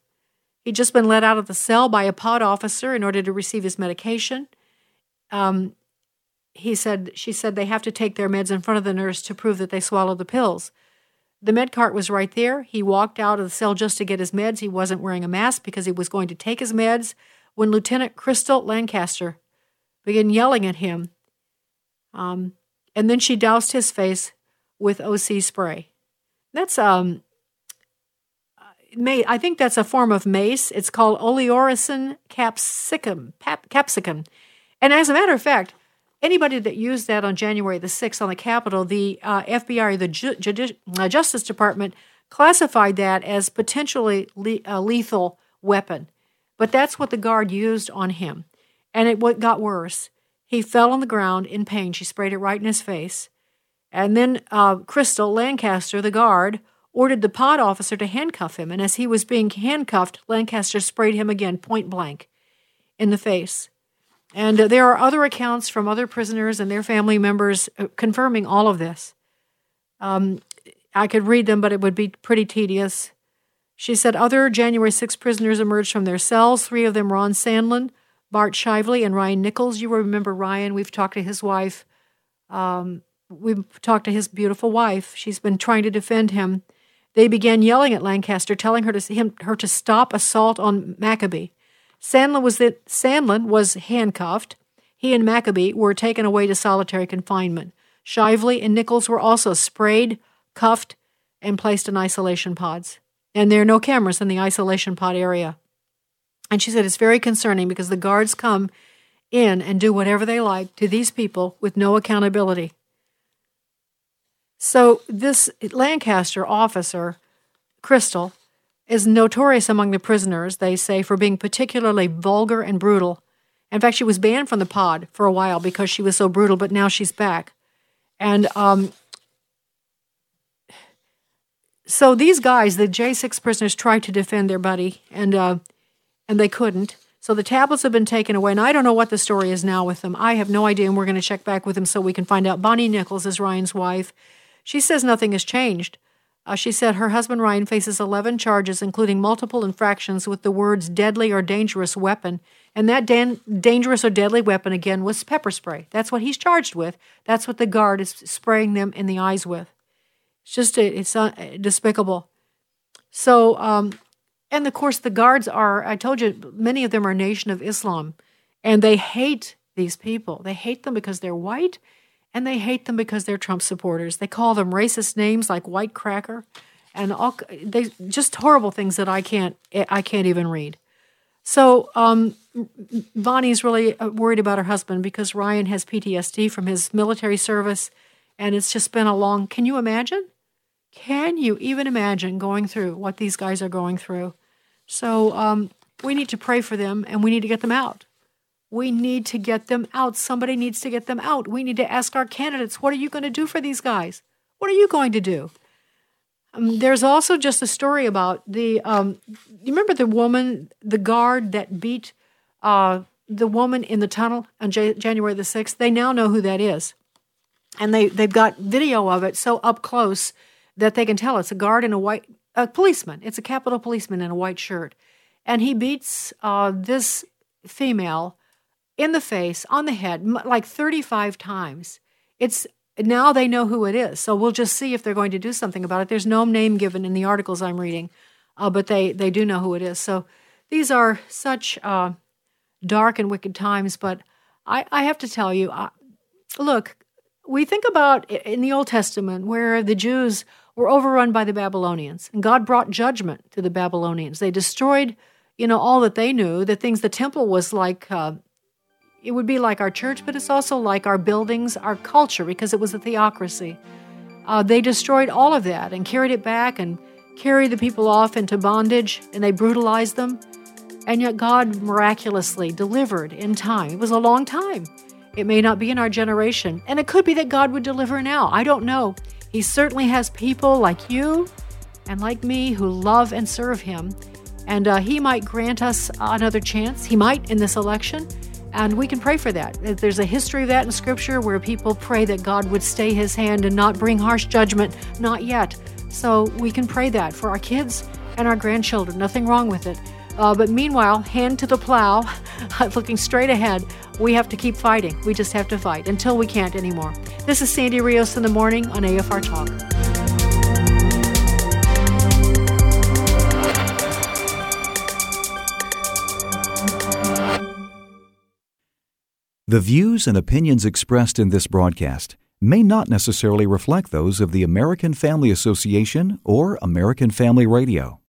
S2: He'd just been let out of the cell by a pod officer in order to receive his medication. Um, he said, she said they have to take their meds in front of the nurse to prove that they swallowed the pills. The med cart was right there. He walked out of the cell just to get his meds. He wasn't wearing a mask because he was going to take his meds when Lieutenant Crystal Lancaster began yelling at him um, and then she doused his face with OC spray. That's um, I think that's a form of mace. It's called Oleoresin capsicum, pap, capsicum. And as a matter of fact, anybody that used that on January the 6th on the Capitol, the uh, FBI the Ju- uh, Justice Department classified that as potentially le- a lethal weapon. But that's what the guard used on him. And it got worse. He fell on the ground in pain. She sprayed it right in his face. And then uh, Crystal Lancaster, the guard, ordered the pod officer to handcuff him. And as he was being handcuffed, Lancaster sprayed him again, point blank, in the face. And uh, there are other accounts from other prisoners and their family members uh, confirming all of this. Um, I could read them, but it would be pretty tedious. She said other January 6 prisoners emerged from their cells. Three of them Ron Sandlin, Bart Shively, and Ryan Nichols. You remember Ryan. We've talked to his wife. Um, we've talked to his beautiful wife. She's been trying to defend him. They began yelling at Lancaster, telling her to, him, her to stop assault on McAbee. Sandlin was, the, Sandlin was handcuffed. He and McAbee were taken away to solitary confinement. Shively and Nichols were also sprayed, cuffed, and placed in isolation pods. And there are no cameras in the isolation pod area. And she said it's very concerning because the guards come in and do whatever they like to these people with no accountability. So, this Lancaster officer, Crystal, is notorious among the prisoners, they say, for being particularly vulgar and brutal. In fact, she was banned from the pod for a while because she was so brutal, but now she's back. And um, so these guys, the J6 prisoners, tried to defend their buddy, and uh, and they couldn't. So the tablets have been taken away, and I don't know what the story is now with them. I have no idea, and we're going to check back with them so we can find out. Bonnie Nichols is Ryan's wife. She says nothing has changed. Uh, she said her husband Ryan faces 11 charges, including multiple infractions with the words deadly or dangerous weapon. And that dan- dangerous or deadly weapon, again, was pepper spray. That's what he's charged with. That's what the guard is spraying them in the eyes with. It's just, a, it's uh, despicable. So, um, and of course, the guards are, I told you, many of them are Nation of Islam. And they hate these people. They hate them because they're white and they hate them because they're Trump supporters. They call them racist names like white cracker, and all they just horrible things that I can't I can't even read. So um, Bonnie's really uh, worried about her husband because Ryan has PTSD from his military service, and it's just been a long. Can you imagine? Can you even imagine going through what these guys are going through? So um, we need to pray for them, and we need to get them out. We need to get them out. Somebody needs to get them out. We need to ask our candidates, what are you going to do for these guys? What are you going to do? Um, there's also just a story about the. Um, you remember the woman, the guard that beat uh, the woman in the tunnel on J- January the sixth? They now know who that is, and they they've got video of it so up close that they can tell it's a guard in a white a policeman. It's a Capitol policeman in a white shirt, and he beats uh, this female in the face, on the head, like 35 times. It's now they know who it is. So we'll just see if they're going to do something about it. There's no name given in the articles I'm reading, uh, but they, they do know who it is. So these are such uh, dark and wicked times. But I, I have to tell you, uh, look, we think about in the Old Testament where the Jews were overrun by the Babylonians, and God brought judgment to the Babylonians. They destroyed, you know, all that they knew. The things the temple was like uh, it would be like our church, but it's also like our buildings, our culture, because it was a theocracy. Uh, they destroyed all of that and carried it back and carried the people off into bondage and they brutalized them. And yet God miraculously delivered in time. It was a long time. It may not be in our generation. And it could be that God would deliver now. I don't know. He certainly has people like you and like me who love and serve Him. And uh, He might grant us another chance. He might in this election. And we can pray for that. There's a history of that in Scripture where people pray that God would stay his hand and not bring harsh judgment. Not yet. So we can pray that for our kids and our grandchildren. Nothing wrong with it. Uh, but meanwhile, hand to the plow, *laughs* looking straight ahead, we have to keep fighting. We just have to fight until we can't anymore. This is Sandy Rios in the morning on AFR Talk.
S20: The views and opinions expressed in this broadcast may not necessarily reflect those of the American Family Association or American Family Radio.